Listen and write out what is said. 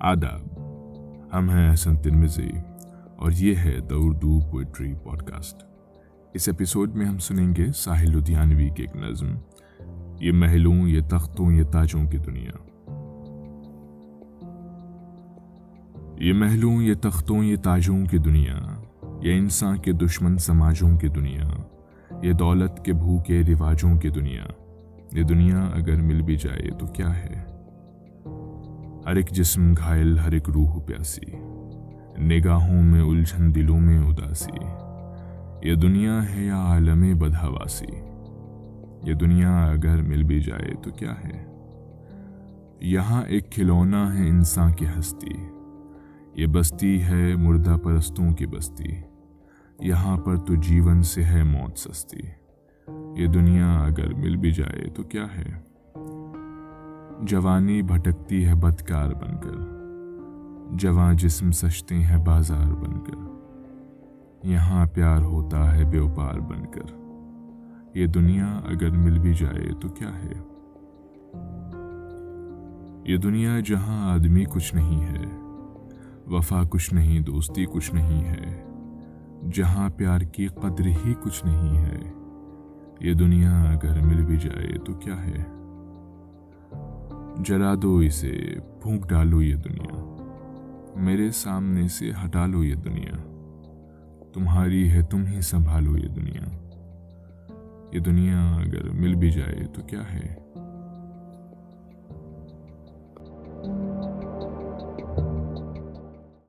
آداب۔ ہم ہیں احسن ترمزی اور یہ ہے the Urdu poetry podcast اس ایپیسوڈ میں ہم سنیں گے ساحل لدھیانوی کی ایک نظم، یہ محلوں، یہ تختوں، یہ تاجوں کی دنیا۔ یہ محلوں، یہ تختوں، یہ تاجوں کی دنیا، یہ انسان کے دشمن سماجوں کی دنیا، یہ دولت کے بھوکے رواجوں کی دنیا۔ یہ دنیا اگر مل بھی جائے تو کیا ہے؟ ہر ایک جسم گھائل، ہر ایک روح پیاسی۔ نگاہوں میں الجھن، دلوں میں اداسی۔ یہ دنیا ہے یا عالم بدہواسی یہ دنیا اگر مل بھی جائے تو کیا ہے؟ یہاں ایک کھلونا ہے انسان کی ہستی۔ یہ بستی ہے مردہ پرستوں کی بستی۔ یہاں پر تو جیون سے ہے موت سستی۔ یہ دنیا اگر مل بھی جائے تو کیا ہے؟ جوانی بھٹکتی ہے بدکار بن کر۔ جواں جسم سجتے ہیں بازار بن کر۔ یہاں پیار ہوتا ہے بیوپار بن کر۔ یہ دنیا اگر مل بھی جائے تو کیا ہے؟ یہ دنیا جہاں آدمی کچھ نہیں ہے، وفا کچھ نہیں، دوستی کچھ نہیں ہے۔ جہاں پیار کی قدر ہی کچھ نہیں ہے، یہ دنیا اگر مل بھی جائے تو کیا ہے؟ جلا دو اسے پھونک ڈالو یہ دنیا۔ میرے سامنے سے ہٹا لو یہ دنیا۔ تمہاری ہے تم ہی سنبھالو یہ دنیا۔ یہ دنیا اگر مل بھی جائے تو کیا ہے؟